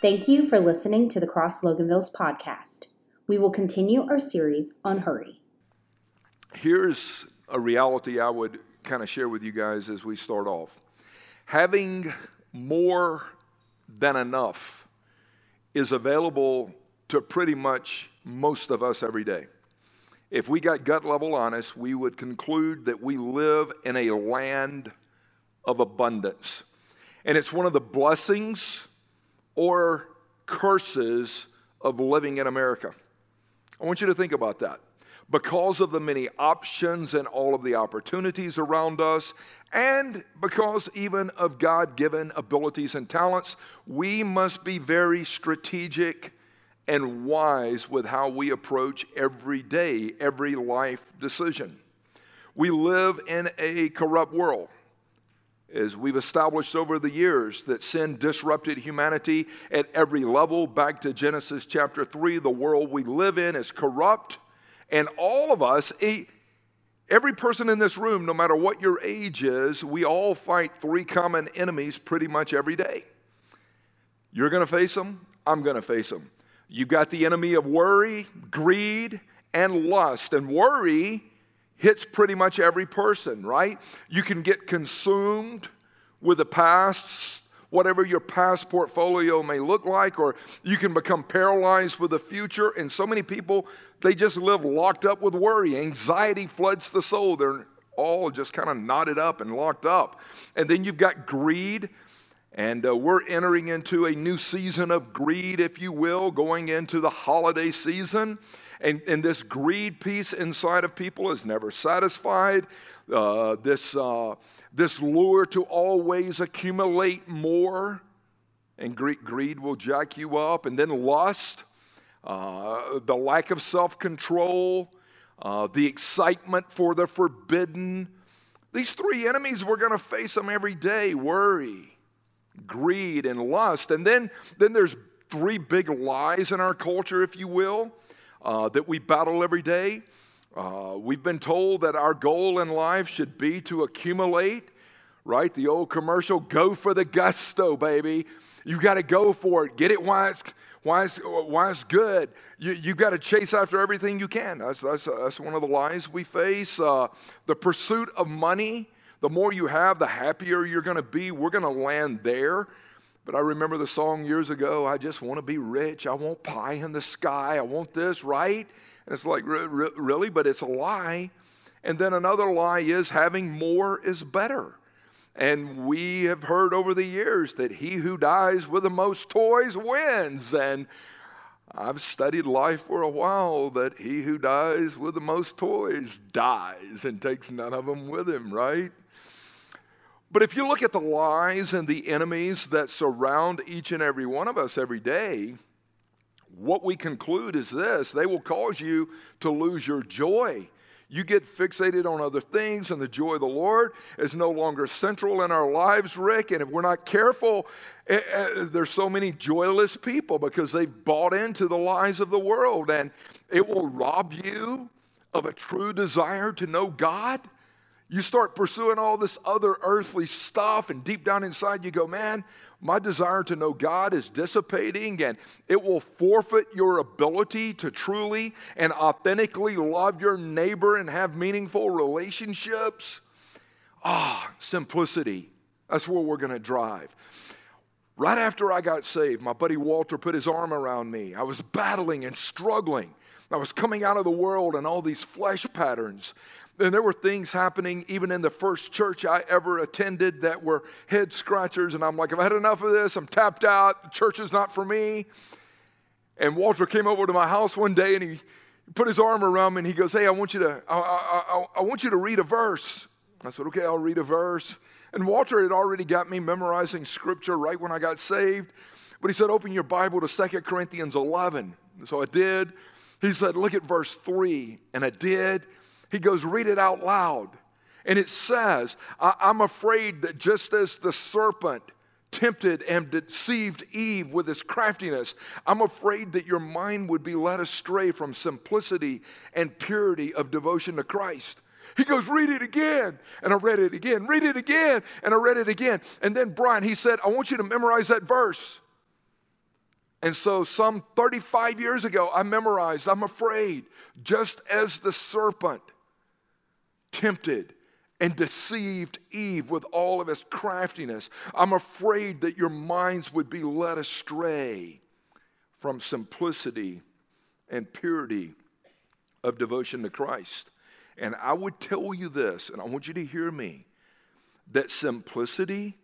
Thank you for listening to the Cross Loganville's podcast. We will continue our series on hurry. Here's a reality I would kind of share with you guys as we start off. Having more than enough is available to pretty much most of us every day. If we got gut level honest, we would conclude that we live in a land of abundance. And it's one of the blessings or curses of living in America. I want you to think about that. Because of the many options and all of the opportunities around us, and because even of God given abilities and talents, we must be very strategic and wise with how we approach every day, every life decision. We live in a corrupt world as we've established over the years that sin disrupted humanity at every level. Back to Genesis chapter 3, the world we live in is corrupt, and all of us, every person in this room, no matter what your age is, we all fight three common enemies pretty much every day. You're to face them, I'm to face them. You've got the enemy of worry, greed, and lust. And worry hits pretty much every person, right? You can get consumed with the past, whatever your past portfolio may look like, or you can become paralyzed with the future. And so many people, they just live locked up with worry. Anxiety floods the soul. They're all just kind of knotted up and locked up. And then you've got greed. And uh, we're entering into a new season of greed, if you will, going into the holiday season. And, and this greed piece inside of people is never satisfied. Uh, this, uh, this lure to always accumulate more, and greed, greed will jack you up. And then lust, uh, the lack of self control, uh, the excitement for the forbidden. These three enemies, we're going to face them every day worry, greed, and lust. And then, then there's three big lies in our culture, if you will uh, that we battle every day. Uh, we've been told that our goal in life should be to accumulate, right? The old commercial go for the gusto, baby. You've got to go for it. Get it while it's, while it's, while it's good. You, you got to chase after everything you can. That's, that's, that's one of the lies we face. Uh, the pursuit of money, the more you have, the happier you're going to be. We're going to land there. But I remember the song years ago I just want to be rich. I want pie in the sky. I want this, right? And it's like, really? But it's a lie. And then another lie is having more is better. And we have heard over the years that he who dies with the most toys wins. And I've studied life for a while that he who dies with the most toys dies and takes none of them with him, right? But if you look at the lies and the enemies that surround each and every one of us every day, what we conclude is this they will cause you to lose your joy. You get fixated on other things, and the joy of the Lord is no longer central in our lives, Rick. And if we're not careful, eh, eh, there's so many joyless people because they've bought into the lies of the world, and it will rob you of a true desire to know God you start pursuing all this other earthly stuff, and deep down inside, you go, Man, my desire to know God is dissipating, and it will forfeit your ability to truly and authentically love your neighbor and have meaningful relationships. Ah, simplicity. That's where we're going to drive. Right after I got saved, my buddy Walter put his arm around me. I was battling and struggling. I was coming out of the world and all these flesh patterns. And there were things happening even in the first church I ever attended that were head scratchers. And I'm like, I've had enough of this. I'm tapped out. The church is not for me. And Walter came over to my house one day and he put his arm around me and he goes, Hey, I want you to, I, I, I, I want you to read a verse. I said, Okay, I'll read a verse. And Walter had already got me memorizing scripture right when I got saved. But he said, Open your Bible to Second Corinthians 11. So I did. He said, Look at verse 3. And I did. He goes, read it out loud. And it says, I'm afraid that just as the serpent tempted and deceived Eve with his craftiness, I'm afraid that your mind would be led astray from simplicity and purity of devotion to Christ. He goes, read it again. And I read it again, read it again, and I read it again. And then Brian, he said, I want you to memorize that verse. And so, some 35 years ago, I memorized, I'm afraid, just as the serpent tempted and deceived Eve with all of his craftiness, I'm afraid that your minds would be led astray from simplicity and purity of devotion to Christ. And I would tell you this, and I want you to hear me that simplicity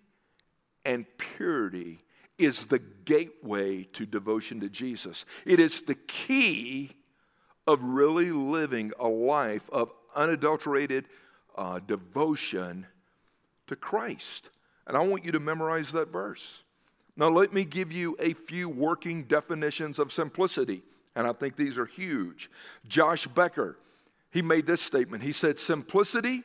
and purity is the gateway to devotion to Jesus. It is the key of really living a life of unadulterated uh, devotion to Christ. And I want you to memorize that verse. Now, let me give you a few working definitions of simplicity, and I think these are huge. Josh Becker, he made this statement. He said, Simplicity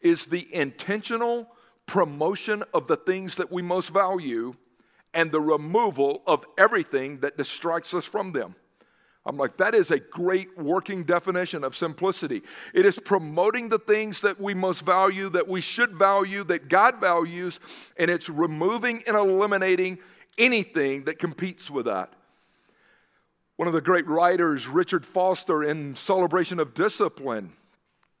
is the intentional promotion of the things that we most value and the removal of everything that distracts us from them. I'm like, that is a great working definition of simplicity. It is promoting the things that we most value, that we should value, that God values, and it's removing and eliminating anything that competes with that. One of the great writers, Richard Foster, in Celebration of Discipline,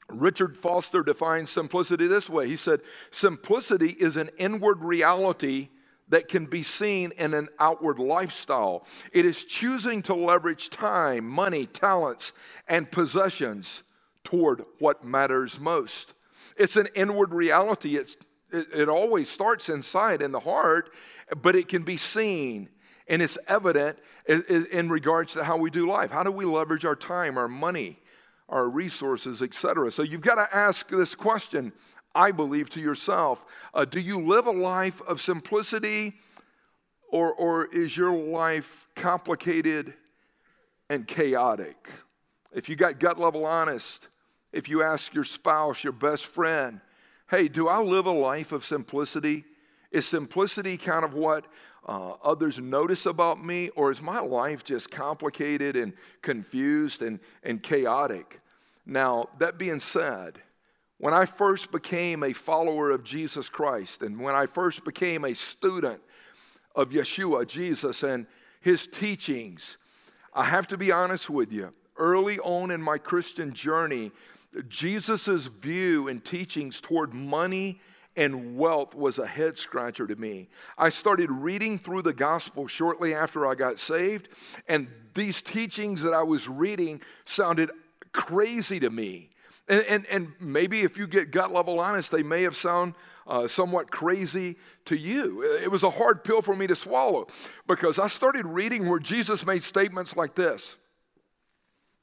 Richard Foster defines simplicity this way. He said, Simplicity is an inward reality that can be seen in an outward lifestyle. It is choosing to leverage time, money, talents, and possessions toward what matters most. It's an inward reality. It's, it, it always starts inside in the heart, but it can be seen and it's evident in, regards to how we do life. How do we leverage our time, our money, our resources, etc.? So you've got to ask this question I believe, to yourself. Uh, do you live a life of simplicity, or, or is your life complicated and chaotic? If you got gut level honest, if you ask your spouse, your best friend, hey, do I live a life of simplicity? Is simplicity kind of what uh, others notice about me, or is my life just complicated and confused and, and chaotic? Now, that being said, when I first became a follower of Jesus Christ and when I first became a student of Yeshua, Jesus, and his teachings, I have to be honest with you. Early on in my Christian journey, Jesus' view and teachings toward money and wealth was a head scratcher to me. I started reading through the gospel shortly after I got saved, and these teachings that I was reading sounded crazy to me. And, and, and, maybe if you get gut level honest, they may have sound uh, somewhat crazy to you. It was a hard pill for me to swallow because I started reading where Jesus made statements like this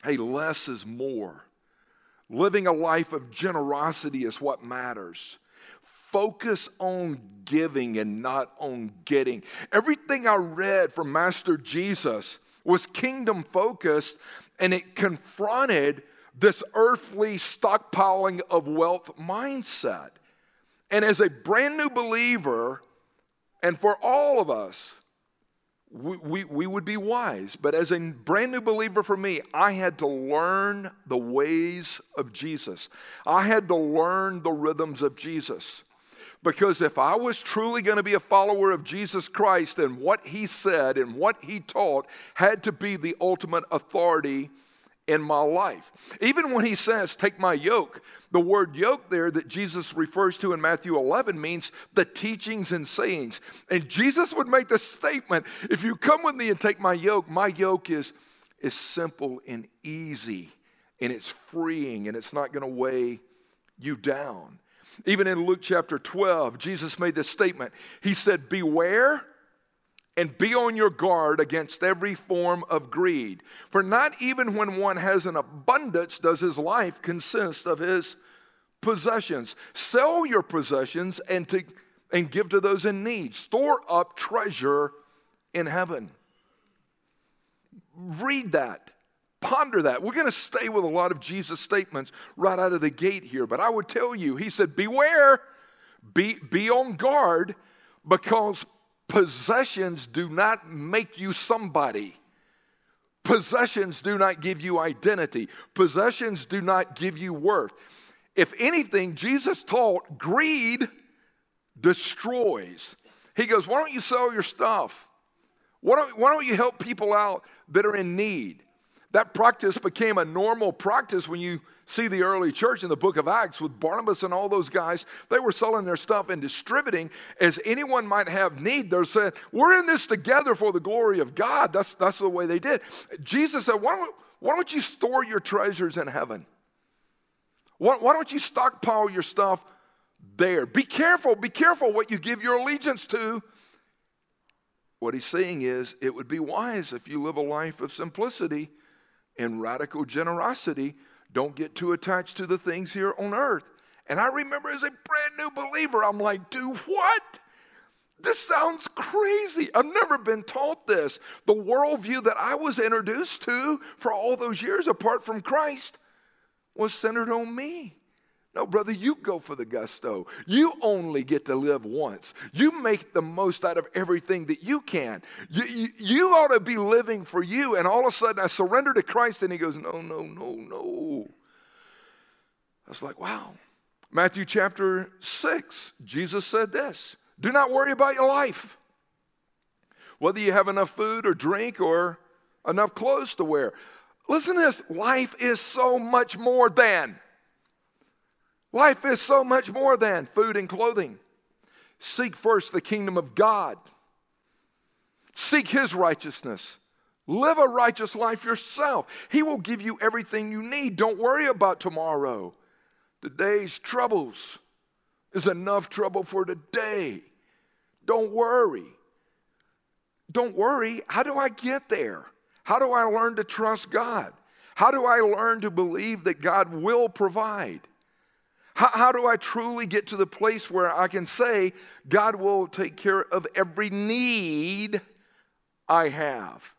Hey, less is more. Living a life of generosity is what matters. Focus on giving and not on getting. Everything I read from Master Jesus was kingdom focused and it confronted this earthly stockpiling of wealth mindset. And as a brand new believer, and for all of us, we, we, we, would be wise. But as a brand new believer for me, I had to learn the ways of Jesus. I had to learn the rhythms of Jesus. Because if I was truly going to be a follower of Jesus Christ, then what he said and what he taught had to be the ultimate authority in my life. Even when he says, Take my yoke, the word yoke there that Jesus refers to in Matthew 11 means the teachings and sayings. And Jesus would make the statement if you come with me and take my yoke, my yoke is, is simple and easy and it's freeing and it's not going to weigh you down. Even in Luke chapter 12, Jesus made this statement. He said, Beware and be on your guard against every form of greed. For not even when one has an abundance does his life consist of his possessions. Sell your possessions and, to, and give to those in need. Store up treasure in heaven. Read that. Ponder that. We're going to stay with a lot of Jesus' statements right out of the gate here, but I would tell you, he said, Beware, be, be on guard, because Possessions do not make you somebody. Possessions do not give you identity. Possessions do not give you worth. If anything, Jesus taught greed destroys. He goes, Why don't you sell your stuff? Why don't, why don't you help people out that are in need? That practice became a normal practice when you see the early church in the book of Acts with Barnabas and all those guys. They were selling their stuff and distributing as anyone might have need. They're saying, We're in this together for the glory of God. That's, that's the way they did. Jesus said, Why don't, why don't you store your treasures in heaven? Why, why don't you stockpile your stuff there? Be careful, be careful what you give your allegiance to. What he's saying is, it would be wise if you live a life of simplicity and radical generosity. Don't get too attached to the things here on earth. And I remember as a brand new believer, I'm like, do what? This sounds crazy. I've never been taught this. The worldview that I was introduced to for all those years apart from Christ was centered on me. No, brother, you go for the gusto. You only get to live once. You make the most out of everything that you can. You, you, you, ought to be living for you. And all of a sudden, I surrender to Christ, and He goes, No, no, no, no. I was like, Wow. Matthew chapter 6, Jesus said this Do not worry about your life, whether you have enough food or drink or enough clothes to wear. Listen to this life is so much more than. Life is so much more than food and clothing. Seek first the kingdom of God, seek his righteousness. Live a righteous life yourself. He will give you everything you need. Don't worry about tomorrow. Today's troubles is enough trouble for today. Don't worry. Don't worry. How do I get there? How do I learn to trust God? How do I learn to believe that God will provide? How, how, do I truly get to the place where I can say, God will take care of every need I have?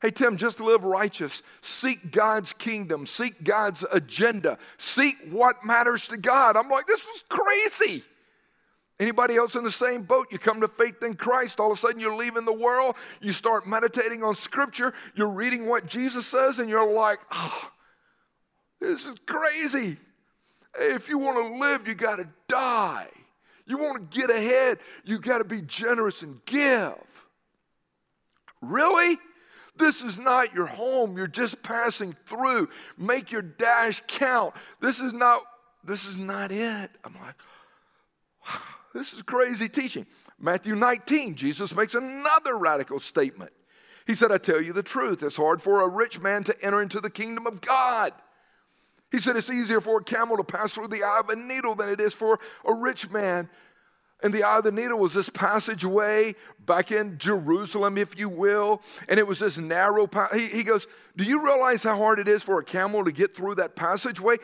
Hey, Tim, just live righteous. Seek God's kingdom. Seek God's agenda. Seek what matters to God. I'm like, this was crazy. Anybody else in the same boat? You come to faith in Christ, all of a sudden you're leaving the world, you start meditating on Scripture, you're reading what Jesus says, and you're like, oh, this is crazy. If you want to live, you got to die. You want to get ahead, you got to be generous and give. Really? This is not your home. You're just passing through. Make your dash count. This is not this is not it. I'm like, this is crazy teaching. Matthew 19, Jesus makes another radical statement. He said, I tell you the truth, it's hard for a rich man to enter into the kingdom of God. He said it's easier for a camel to pass through the eye of a needle than it is for a rich man. And the eye of the needle was this passageway back in Jerusalem, if you will. And it was this narrow path. He, he goes, Do you realize how hard it is for a camel to get through that passageway?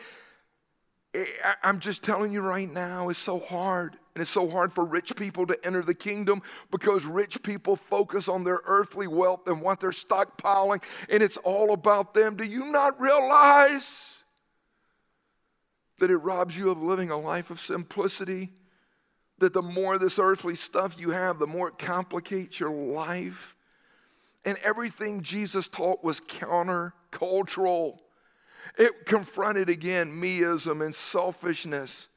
I'm just telling you right now, it's so hard. And it's so hard for rich people to enter the kingdom because rich people focus on their earthly wealth and what they're stockpiling, and it's all about them. Do you not realize? That it robs you of living a life of simplicity. That the more this earthly stuff you have, the more it complicates your life. And everything Jesus taught was countercultural. It confronted again meism and selfishness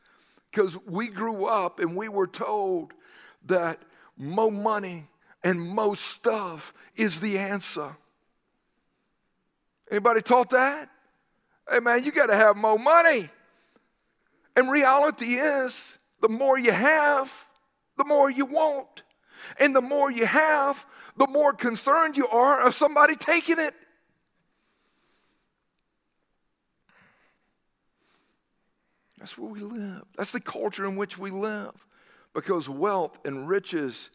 because we grew up and we were told that more money and more stuff is the answer. Anybody taught that? Hey man, you got to have more money. And reality is, the more you have, the more you want. And the more you have, the more concerned you are of somebody taking it. That's where we live. That's the culture in which we live. Because wealth and riches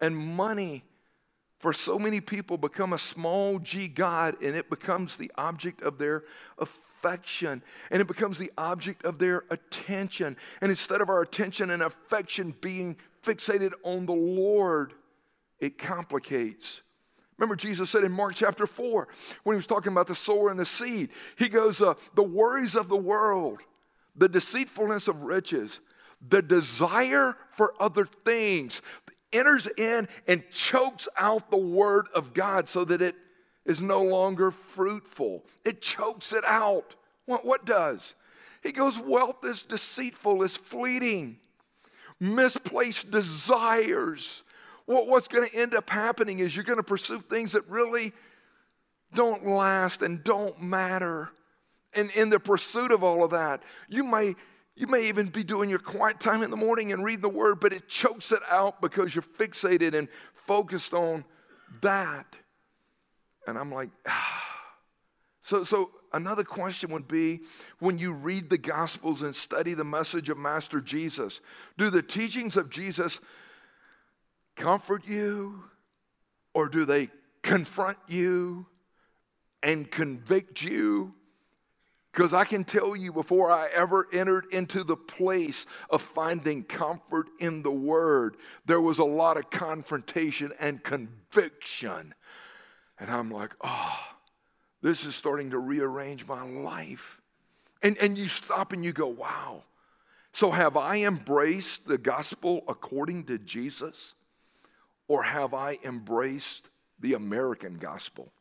and money for so many people become a small g God and it becomes the object of their affection and it becomes the object of their attention. And instead of our attention and affection being fixated on the Lord, it complicates. Remember, Jesus said in Mark chapter 4, when he was talking about the sower and the seed, he goes, uh, The worries of the world, the deceitfulness of riches, the desire for other things enters in and chokes out the word of God so that it is no longer fruitful. It chokes it out. What, what does? He goes, Wealth is deceitful, is fleeting, misplaced desires. What, what's going to end up happening is you're going to pursue things that really don't last and don't matter. And in the pursuit of all of that, you may you may even be doing your quiet time in the morning and read the word, but it chokes it out because you're fixated and focused on that. And I'm like, ah. So, so another question would be when you read the Gospels and study the message of Master Jesus, do the teachings of Jesus comfort you or do they confront you and convict you? Because I can tell you, before I ever entered into the place of finding comfort in the Word, there was a lot of confrontation and conviction. And I'm like, oh, this is starting to rearrange my life. And, and you stop and you go, wow. So have I embraced the gospel according to Jesus? Or have I embraced the American gospel?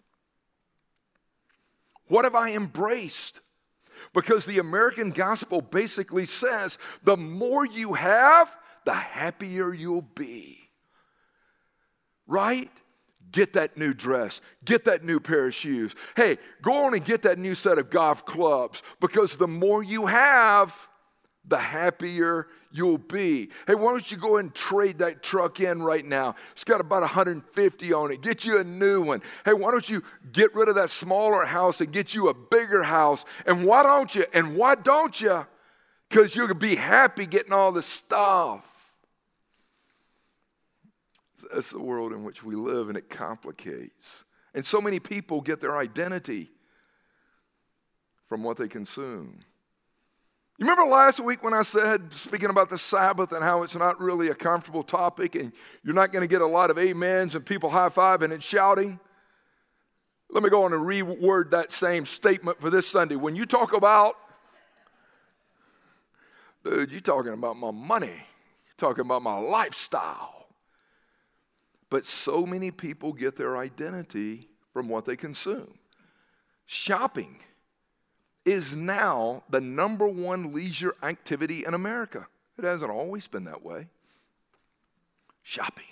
What have I embraced? Because the American gospel basically says the more you have, the happier you'll be. Right? Get that new dress. Get that new pair of shoes. Hey, go on and get that new set of golf clubs because the more you have, the happier you'll be. Hey, why don't you go and trade that truck in right now? It's got about 150 on it. Get you a new one. Hey, why don't you get rid of that smaller house and get you a bigger house? And why don't you? And why don't you? Because you'll be happy getting all the stuff. That's the world in which we live, and it complicates. And so many people get their identity from what they consume. You remember last week when I said, speaking about the Sabbath and how it's not really a comfortable topic and you're not going to get a lot of amens and people high fiving and shouting? Let me go on and reword that same statement for this Sunday. When you talk about, dude, you're talking about my money, you're talking about my lifestyle. But so many people get their identity from what they consume. Shopping is now the number one leisure activity in America. It hasn't always been that way. Shopping.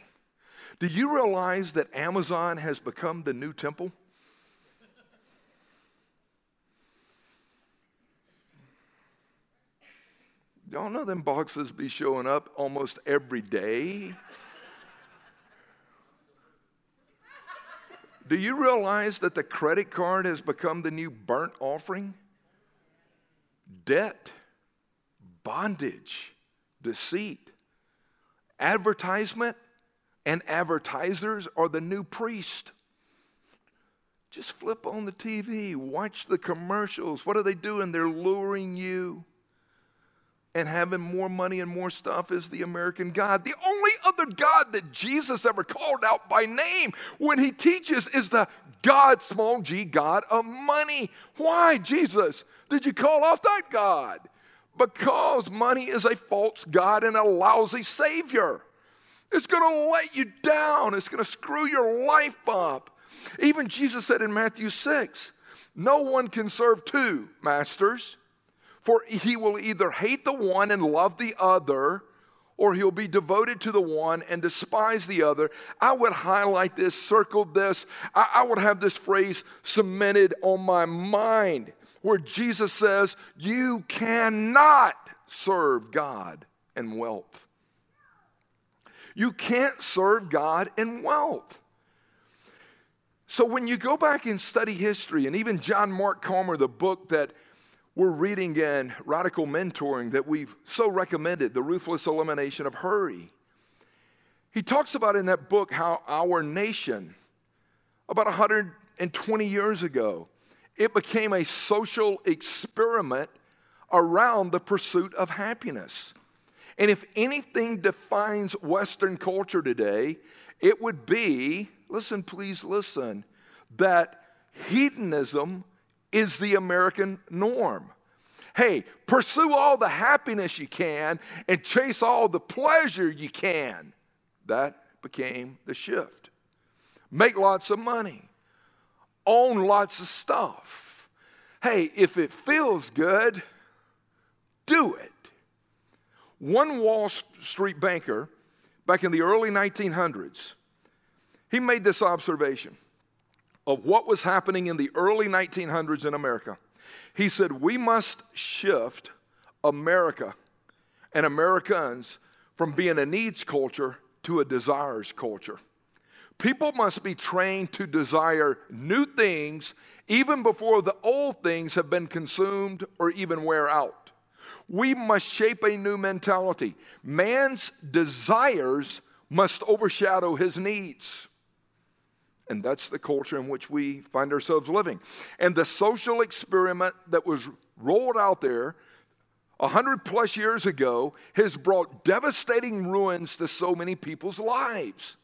Do you realize that Amazon has become the new temple? Y'all know them boxes be showing up almost every day. Do you realize that the credit card has become the new burnt offering? debt, bondage, deceit. Advertisement and advertisers are the new priest. Just flip on the TV, watch the commercials. What are they doing? They're luring you. And having more money and more stuff is the American God. The only other God that Jesus ever called out by name when he teaches is the God, small g, God of money. Why, Jesus? did you call off that God? Because money is a false God and a lousy Savior. It's to let you down, it's to screw your life up. Even Jesus said in Matthew 6 no one can serve two masters, for he will either hate the one and love the other or he'll be devoted to the one and despise the other. I would highlight this, circle this. I, I, would have this phrase cemented on my mind where Jesus says, You cannot serve God and wealth. You can't serve God and wealth. So when you go back and study history, and even John Mark Comer, the book that we're reading in Radical Mentoring that we've so recommended, The Ruthless Elimination of Hurry, he talks about in that book how our nation, about 120 years ago, it became a social experiment around the pursuit of happiness. And if anything defines Western culture today, it would be listen, please listen that hedonism is the American norm. Hey, pursue all the happiness you can and chase all the pleasure you can. That became the shift. Make lots of money own lots of stuff. Hey, if it feels good, do it. One Wall Street banker back in the early 1900s, he made this observation of what was happening in the early 1900s in America. He said, We must shift America and Americans from being a needs culture to a desires culture. People must be trained to desire new things even before the old things have been consumed or even wear out. We must shape a new mentality. Man's desires must overshadow his needs. And that's the culture in which we find ourselves living. And the social experiment that was rolled out there a hundred plus years ago has brought devastating ruins to so many people's lives.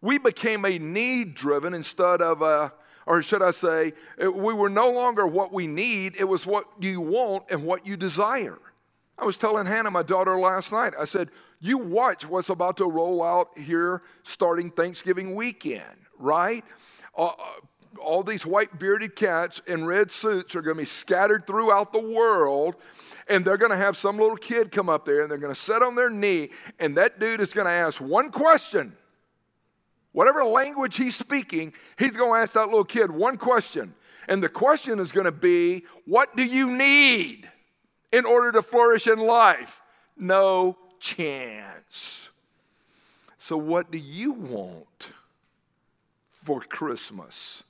We became a need driven instead of a, or should I say, we were no longer what we need, it was what you want and what you desire. I was telling Hannah, my daughter, last night, I said, You watch what's about to roll out here starting Thanksgiving weekend, right? Uh, uh all these white bearded cats in red suits are going to be scattered throughout the world and they're going to have some little kid come up there and they're going to sit on their knee and that dude is going to ask one question. Whatever language he's speaking he's going to ask that little kid one question. And the question is going to be what do you need in order to flourish in life? No chance. So what do you want for christmas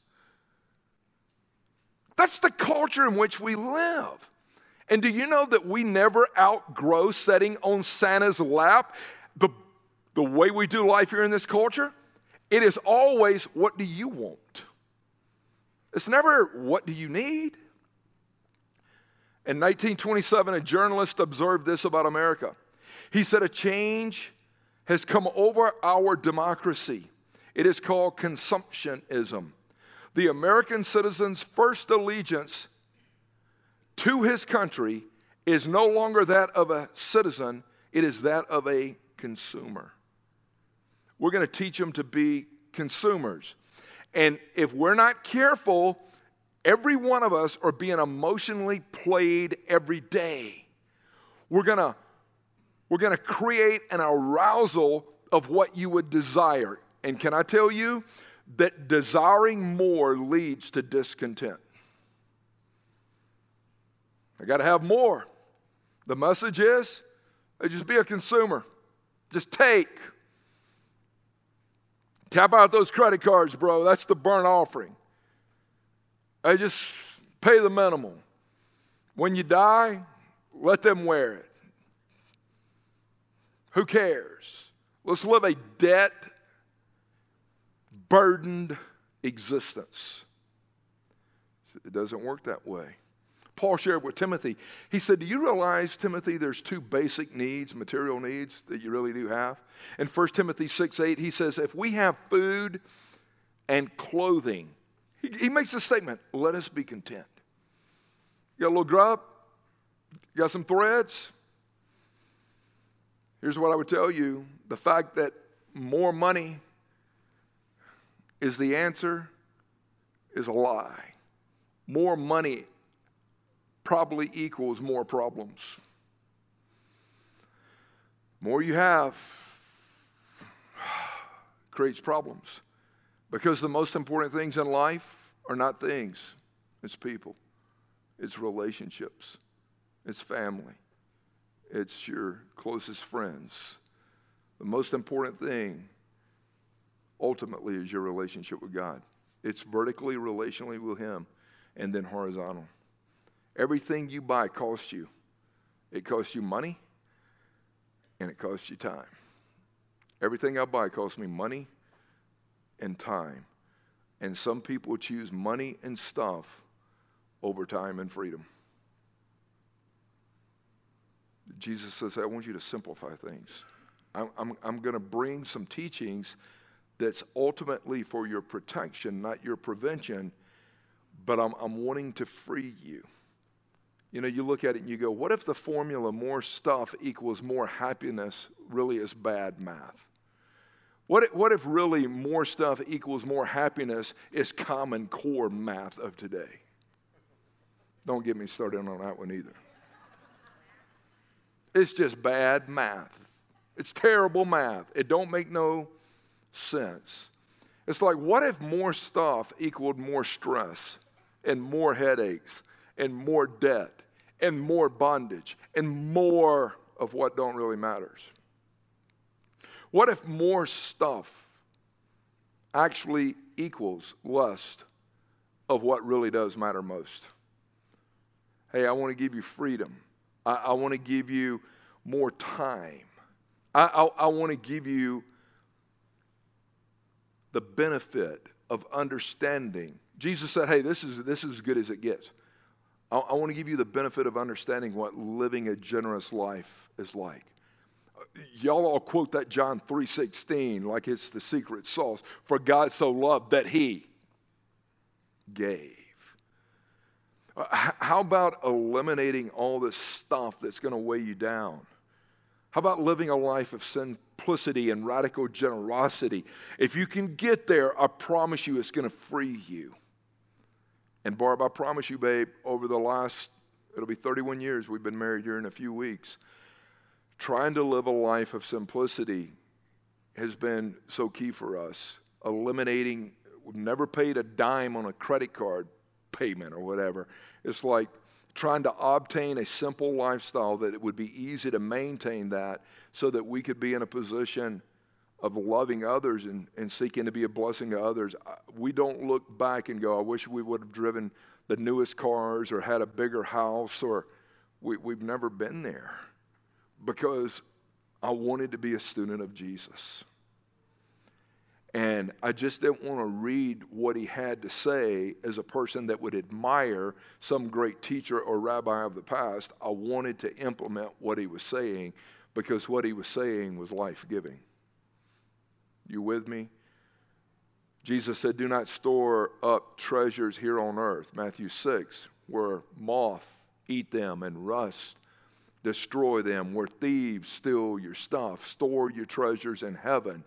that's the culture in which we live. And do you know that we never outgrow sitting on Santa's lap the, the way we do life here in this culture? It is always, what do you want? It's never, what do you need? In 1927, a journalist observed this about America. He said, A change has come over our democracy. It is called consumptionism the American citizen's first allegiance to his country is no longer that of a citizen, it is that of a consumer. We're going to teach them to be consumers. And if we're not careful, every one of us are being emotionally played every day. We're going to we're going to create an arousal of what you would desire. And can I tell you, that desiring more leads to discontent. I got to have more. The message is just be a consumer, just take. Tap out those credit cards, bro. That's the burnt offering. I just pay the minimum. When you die, let them wear it. Who cares? Let's live a debt burdened existence. It doesn't work that way. Paul shared with Timothy, he said, Do you realize, Timothy, there's two basic needs, material needs that you really do have? In 1 Timothy 6 8, he says, If we have food and clothing, he, he makes a statement, let us be content. You got a little grub? You got some threads? Here's what I would tell you the fact that more money is the answer is a lie. More money probably equals more problems. More you have creates problems because the most important things in life are not things, it's people, it's relationships, it's family, it's your closest friends. The most important thing ultimately is your relationship with God. It's vertically, relationally with Him, and then horizontal. Everything you buy costs you. It costs you money, and it costs you time. Everything I buy costs me money and time. And some people choose money and stuff over time and freedom. Jesus says, I want you to simplify things. I'm, I'm, I'm going to bring some teachings that's ultimately for your protection, not your prevention, but I'm, I'm wanting to free you. You know, you look at it and you go, what if the formula more stuff equals more happiness really is bad math? What if, what if really more stuff equals more happiness is common core math of today? Don't get me started on that one either. It's just bad math. It's terrible math. It don't make no sense. It's like, what if more stuff equaled more stress and more headaches and more debt and more bondage and more of what don't really matters? What if more stuff actually equals lust of what really does matter most? Hey, I want to give you freedom. I, I want to give you more time. I, I, I want to give you the benefit of understanding. Jesus said, Hey, this is, this is as good as it gets. I, I want to give you the benefit of understanding what living a generous life is like. Y'all all quote that John 3:16 like it's the secret sauce. For God so loved that he gave. Uh, how about eliminating all this stuff that's going to weigh you down? How about living a life of simplicity and radical generosity? If you can get there, I promise you it's going to free you. And Barb, I promise you, babe, over the last, it'll be 31 years we've been married here in a few weeks, trying to live a life of simplicity has been so key for us. Eliminating, we've never paid a dime on a credit card payment or whatever. It's like trying to obtain a simple lifestyle that it would be easy to maintain that so that we could be in a position of loving others and, and seeking to be a blessing to others. We don't look back and go, I wish we would have driven the newest cars or had a bigger house or we, we've never been there because I wanted to be a student of Jesus. And I just didn't want to read what he had to say as a person that would admire some great teacher or rabbi of the past. I wanted to implement what he was saying because what he was saying was life giving. You with me? Jesus said, Do not store up treasures here on earth, Matthew 6, where moth eat them and rust destroy them, where thieves steal your stuff. Store your treasures in heaven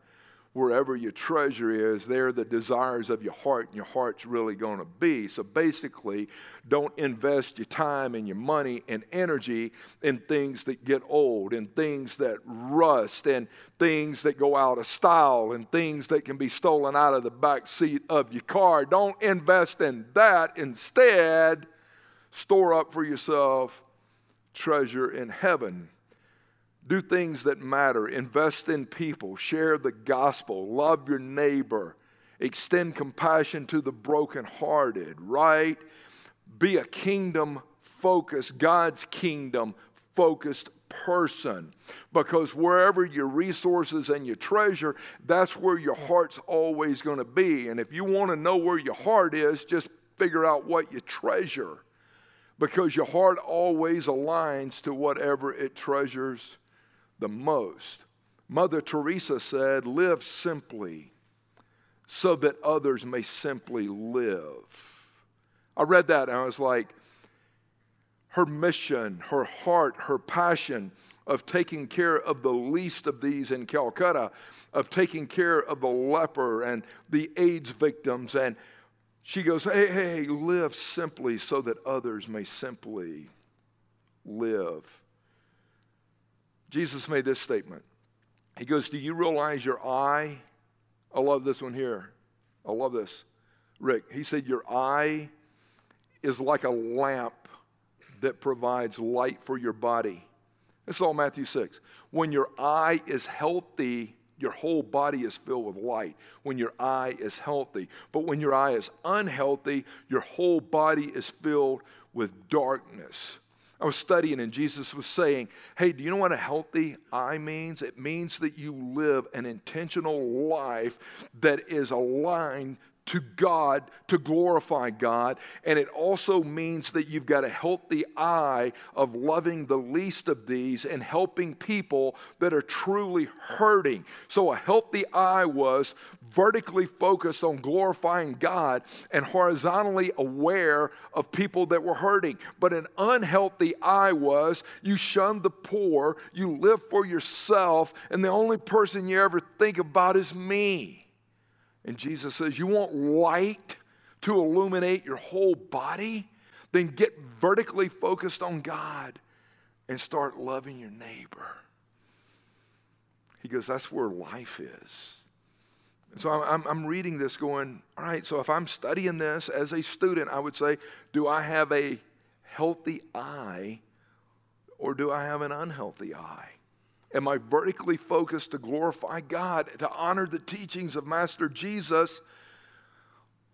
wherever your treasure is, there the desires of your heart and your heart's really going to be. So basically, don't invest your time and your money and energy in things that get old and things that rust and things that go out of style and things that can be stolen out of the back seat of your car. Don't invest in that. Instead, store up for yourself treasure in heaven do things that matter, invest in people, share the gospel, love your neighbor, extend compassion to the brokenhearted, right? Be a kingdom focused, God's kingdom focused person. Because wherever your resources and your treasure, that's where your heart's always going to be. And if you want to know where your heart is, just figure out what you treasure. Because your heart always aligns to whatever it treasures the most. Mother Teresa said, Live simply so that others may simply live. I read that and I was like, her mission, her heart, her passion of taking care of the least of these in Calcutta, of taking care of the leper and the AIDS victims. And she goes, Hey, hey, live simply so that others may simply live. Jesus made this statement. He goes, Do you realize your eye? I love this one here. I love this. Rick, he said, Your eye is like a lamp that provides light for your body. This is all Matthew 6. When your eye is healthy, your whole body is filled with light. When your eye is healthy. But when your eye is unhealthy, your whole body is filled with darkness. I was studying, and Jesus was saying, Hey, do you know what a healthy eye means? It means that you live an intentional life that is aligned to God to glorify God. And it also means that you've got a healthy eye of loving the least of these and helping people that are truly hurting. So a healthy eye was vertically focused on glorifying God and horizontally aware of people that were hurting. But an unhealthy eye was you shun the poor, you live for yourself, and the only person you ever think about is me. And Jesus says, You want light to illuminate your whole body? Then get vertically focused on God and start loving your neighbor. He goes, That's where life is. So I'm, I'm, reading this going, all right, so if I'm studying this as a student, I would say, do I have a healthy eye or do I have an unhealthy eye? Am I vertically focused to glorify God, to honor the teachings of Master Jesus?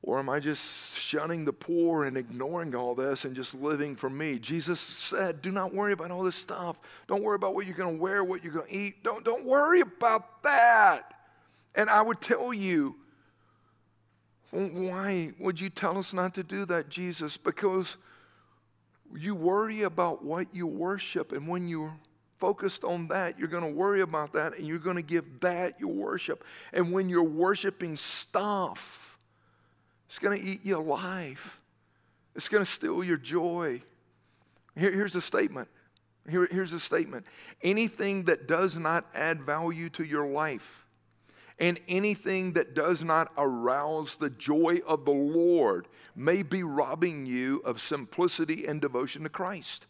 Or am I just shunning the poor and ignoring all this and just living for me? Jesus said, Do not worry about all this stuff. Don't worry about what you're going to wear, what you're going to eat. Don't, don't worry about that. And I would tell you, why would you tell us not to do that, Jesus? Because you worry about what you worship, and when you're focused on that, you're going to worry about that, and you're going to give that your worship. And when you're worshiping stuff, it's going to eat you alive. It's going to steal your joy. Here, here's a statement. Here, here's a statement. Anything that does not add value to your life and anything that does not arouse the joy of the Lord may be robbing you of simplicity and devotion to Christ.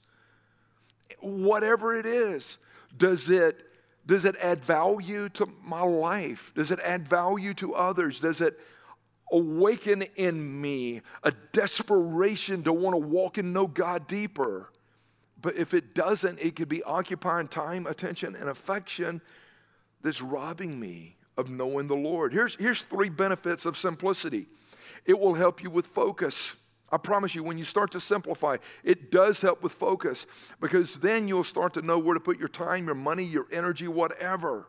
Whatever it is, does it, does it add value to my life? Does it add value to others? Does it awaken in me a desperation to want to walk and know God deeper. But if it doesn't, it could be occupying time, attention, and affection that's robbing me of knowing the Lord. Here's, here's three benefits of simplicity it will help you with focus. I promise you, when you start to simplify, it does help with focus because then you'll start to know where to put your time, your money, your energy, whatever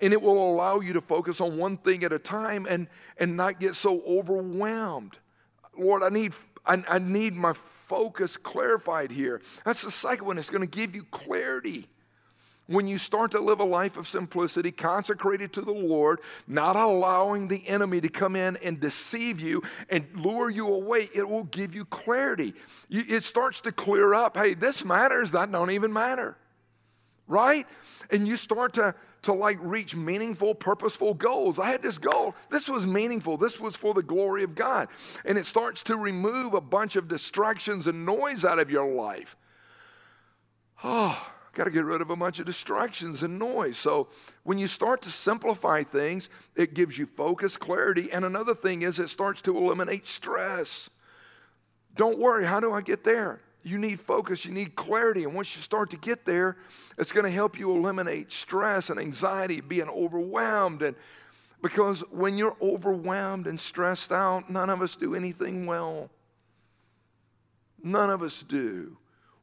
and it will allow you to focus on one thing at a time and, and not get so overwhelmed. Lord, I need, I, I need my focus clarified here. That's the second one. It's going to give you clarity. When you start to live a life of simplicity, consecrated to the Lord, not allowing the enemy to come in and deceive you and lure you away, it will give you clarity. It starts to clear up. Hey, this matters, that don't even matter. Right? And you start to to like reach meaningful, purposeful goals. I had this goal. This was meaningful. This was for the glory of God. And it starts to remove a bunch of distractions and noise out of your life. Oh, got to get rid of a bunch of distractions and noise. So when you start to simplify things, it gives you focus, clarity. And another thing is it starts to eliminate stress. Don't worry, how do I get there? You need focus, you need clarity. And once you start to get there, it's going to help you eliminate stress and anxiety, being overwhelmed. And because when you're overwhelmed and stressed out, none of us do anything well. None of us do.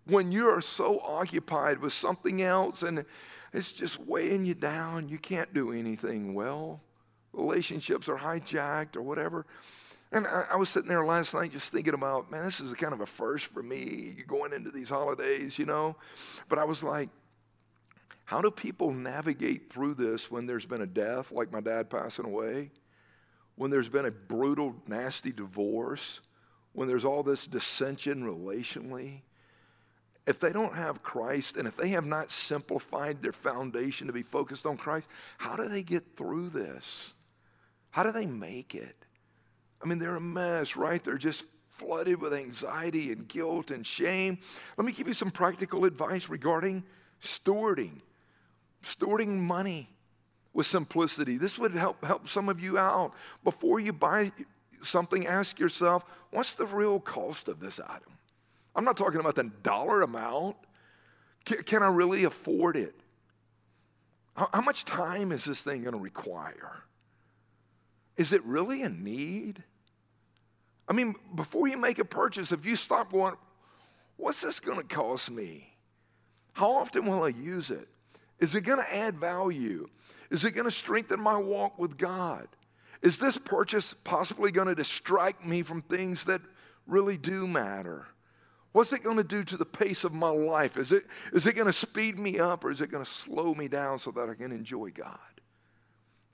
When you're so occupied with something else and it's just weighing you down, you can't do anything well. Relationships are hijacked or whatever. And I, I, was sitting there last night just thinking about, man, this is kind of a first for me going into these holidays, you know? But I was like, how do people navigate through this when there's been a death, like my dad passing away? When there's been a brutal, nasty divorce? When there's all this dissension relationally? If they don't have Christ and if they have not simplified their foundation to be focused on Christ, how do they get through this? How do they make it? I mean, they're a mess, right? They're just flooded with anxiety and guilt and shame. Let me give you some practical advice regarding stewarding, stewarding money with simplicity. This would help help some of you out. Before you buy something, ask yourself, what's the real cost of this item? I'm not talking about the dollar amount. Can, can I really afford it? How, how much time is this thing going to require? Is it really a need? I mean, before you make a purchase, if you stop going, what's this going to cost me? How often will I use it? Is it going to add value? Is it going to strengthen my walk with God? Is this purchase possibly going to distract me from things that really do matter? What's it going to do to the pace of my life? Is it, is it going to speed me up or is it going to slow me down so that I can enjoy God?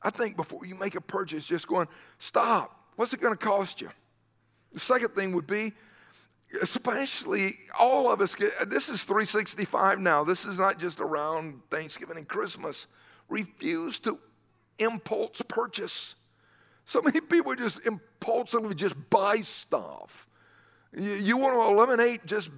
I think before you make a purchase, just going, stop. What's it going to cost you? The second thing would be, especially all of us, get, this is 365 now. This is not just around Thanksgiving and Christmas. Refuse to impulse purchase. So many people just impulsively just buy stuff. You, you want to eliminate just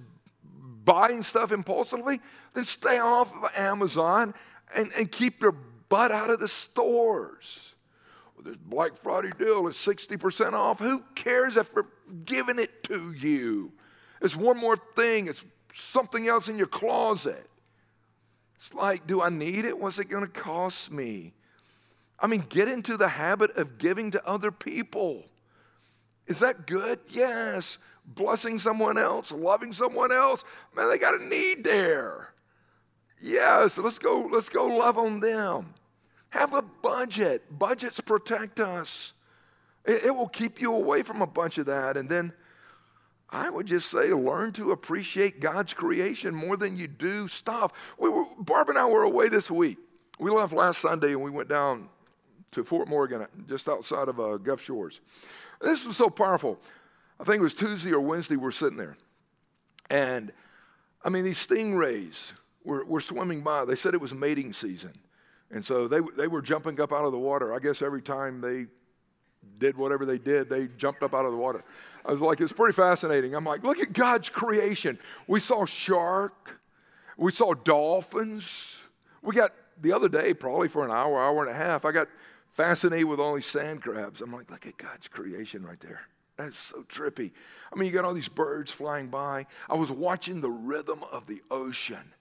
buying stuff impulsively, then stay off of Amazon and, and keep your butt out of the stores. Well, this Black Friday deal is 60% off. Who cares if we're giving it to you? It's one more thing, it's something else in your closet. It's like, do I need it? What's it going to cost me? I mean, get into the habit of giving to other people. Is that good? Yes. Blessing someone else, loving someone else. Man, they got a need there. Yes, let's go, let's go love on them. Have a budget. Budgets protect us. It, it will keep you away from a bunch of that. And then I would just say learn to appreciate God's creation more than you do stuff. We were, Barb and I were away this week. We left last Sunday and we went down to Fort Morgan, just outside of uh, Gulf Shores. This was so powerful. I think it was Tuesday or Wednesday, we're sitting there. And I mean, these stingrays were, were swimming by. They said it was mating season. And so they, they were jumping up out of the water. I guess every time they did whatever they did, they jumped up out of the water. I was like, it's pretty fascinating. I'm like, look at God's creation. We saw shark, we saw dolphins. We got the other day, probably for an hour, hour and a half, I got fascinated with all these sand crabs. I'm like, look at God's creation right there. That's so trippy. I mean, you got all these birds flying by. I was watching the rhythm of the ocean.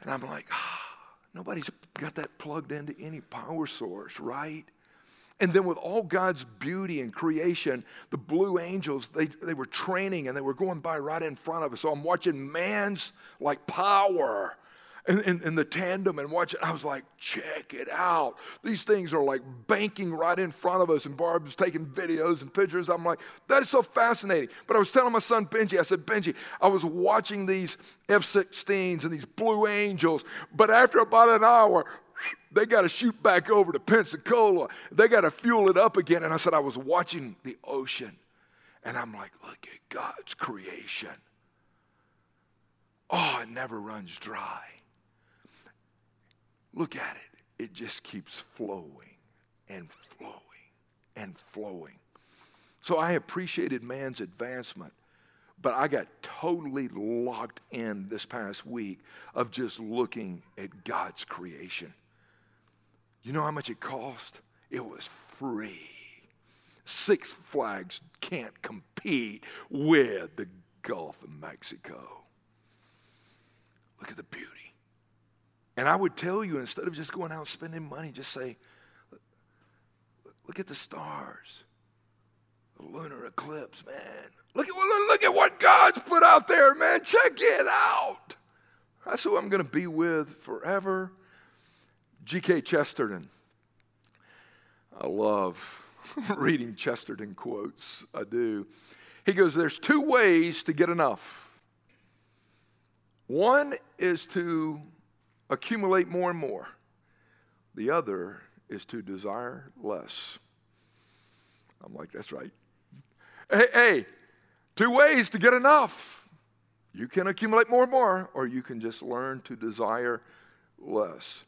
And I'm like, ah, nobody's got that plugged into any power source, right? And then with all God's beauty and creation, the blue angels, they, they were training and they were going by right in front of us. So I'm watching man's like power in, in, in, the tandem and watching. I was like, check it out. These things are like banking right in front of us. And Barb's taking videos and pictures. I'm like, that is so fascinating. But I was telling my son Benji, I said, Benji, I was watching these F 16s and these blue angels. But after about an hour, they got to shoot back over to Pensacola. They got to fuel it up again. And I said, I was watching the ocean. And I'm like, look at God's creation. Oh, it never runs dry. Look at it. It just keeps flowing and flowing and flowing. So I appreciated man's advancement, but I got totally locked in this past week of just looking at God's creation. You know how much it cost? It was free. Six Flags can't compete with the Gulf of Mexico. Look at the beauty. And I would tell you, instead of just going out and spending money, just say, look at the stars, the lunar eclipse, man. Look at, look at what God's put out there, man. Check it out. That's who I'm going to be with forever G.K. Chesterton. I love reading Chesterton quotes. I do. He goes, There's two ways to get enough. One is to accumulate more and more, the other is to desire less. I'm like, That's right. Hey, hey, two ways to get enough. You can accumulate more and more, or you can just learn to desire less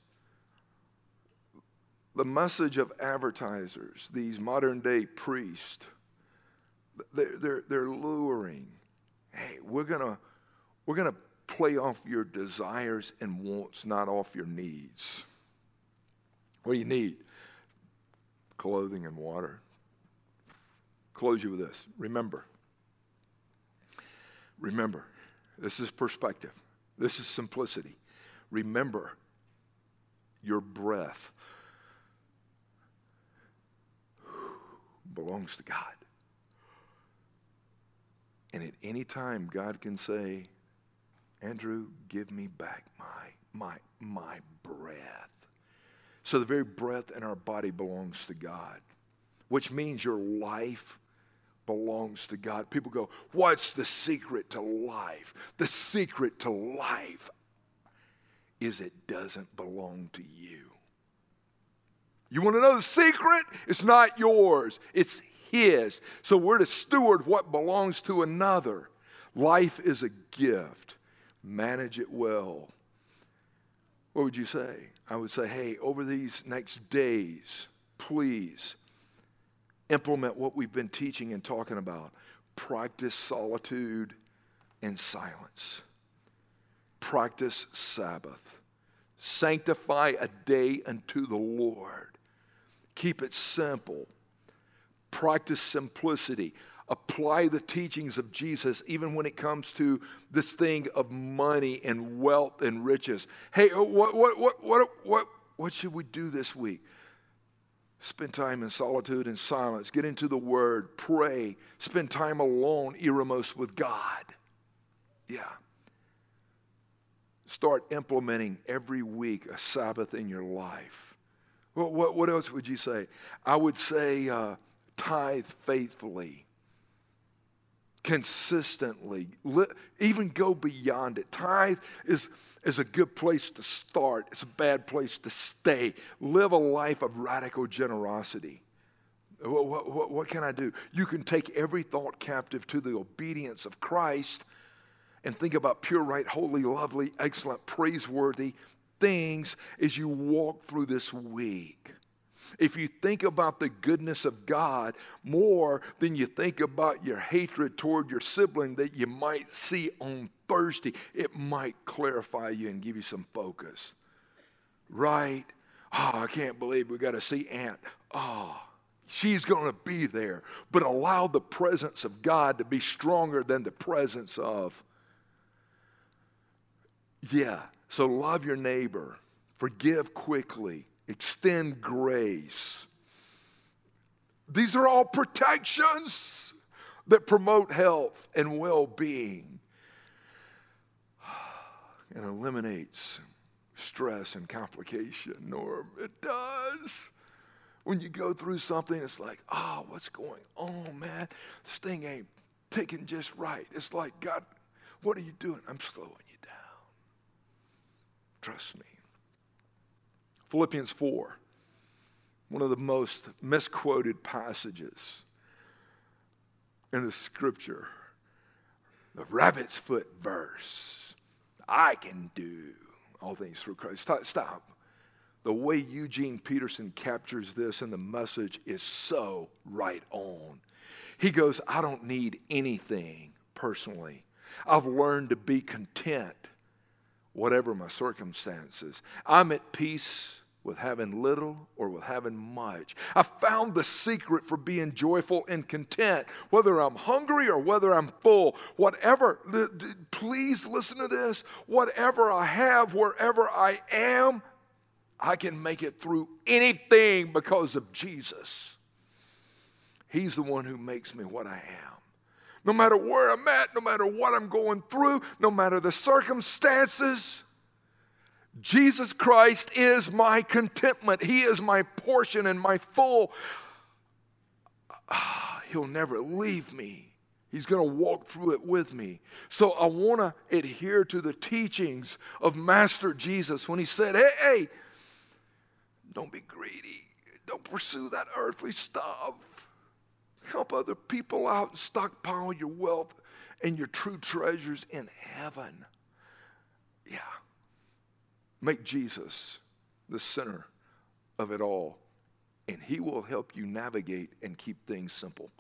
the message of advertisers, these modern day priests, they're, they're, they're luring. Hey, we're going to we're going to play off your desires and wants, not off your needs. What do you need? Clothing and water. Close you with this. Remember. Remember. This is perspective. This is simplicity. Remember your breath belongs to God. And at any time, God can say, Andrew, give me back my, my, my breath. So the very breath in our body belongs to God, which means your life belongs to God. People go, What's the secret to life? The secret to life is it doesn't belong to you. You want to know the secret? It's not yours, it's His. So we're to steward what belongs to another. Life is a gift. Manage it well. What would you say? I would say, hey, over these next days, please implement what we've been teaching and talking about. Practice solitude and silence. practice Sabbath. Sanctify a day unto the Lord. Keep it simple. Practice simplicity. Apply the teachings of Jesus even when it comes to this thing of money and wealth and riches. Hey, uh, what, what, what, what, what, what should we do this week? Spend time in solitude and silence. Get into the Word. Pray. Spend time alone, eremos, with God. Yeah. Start implementing every week a Sabbath in your life. What, what, what else would you say? I would say uh, tithe faithfully, consistently, even go beyond it. Tithe is, is a good place to start, it's a bad place to stay. Live a life of radical generosity. What, what, what, can I do? You can take every thought captive to the obedience of Christ and think about pure, right, holy, lovely, excellent, praiseworthy things as you walk through this week. If you think about the goodness of God more than you think about your hatred toward your sibling that you might see on Thursday, it might clarify you and give you some focus. Right? Oh, I can't believe we got to see Aunt. Oh, she's going to be there. But allow the presence of God to be stronger than the presence of yeah. So love your neighbor, forgive quickly, extend grace. These are all protections that promote health and well being and eliminates stress and complication. Norm, it does. When you go through something, it's like, oh, what's going on, man? This thing ain't ticking just right. It's like, God, what are you doing? I'm slowing you down. Trust me. Philippians 4, one of the most misquoted passages in the scripture, the rabbit's foot verse. I can do all things through Christ. Stop. stop. The way Eugene Peterson captures this in the message is so right on. He goes, I don't need anything personally. I've learned to be content whatever my circumstances. I'm at peace with having little or with having much. I found the secret for being joyful and content, whether I'm hungry or whether I'm full. Whatever, please listen to this. Whatever I have, wherever I am, I can make it through anything because of Jesus. He's the one who makes me what I am no matter where I'm at, no matter what I'm going through, no matter the circumstances. Jesus Christ is my contentment. He is my portion and my full. Ah, he'll never leave me. He's going to walk through it with me. So I want to adhere to the teachings of Master Jesus when he said, Hey, hey, don't be greedy. Don't pursue that earthly stuff. Help other people out and stockpile your wealth and your true treasures in heaven. Yeah. Make Jesus the center of it all, and He will help you navigate and keep things simple.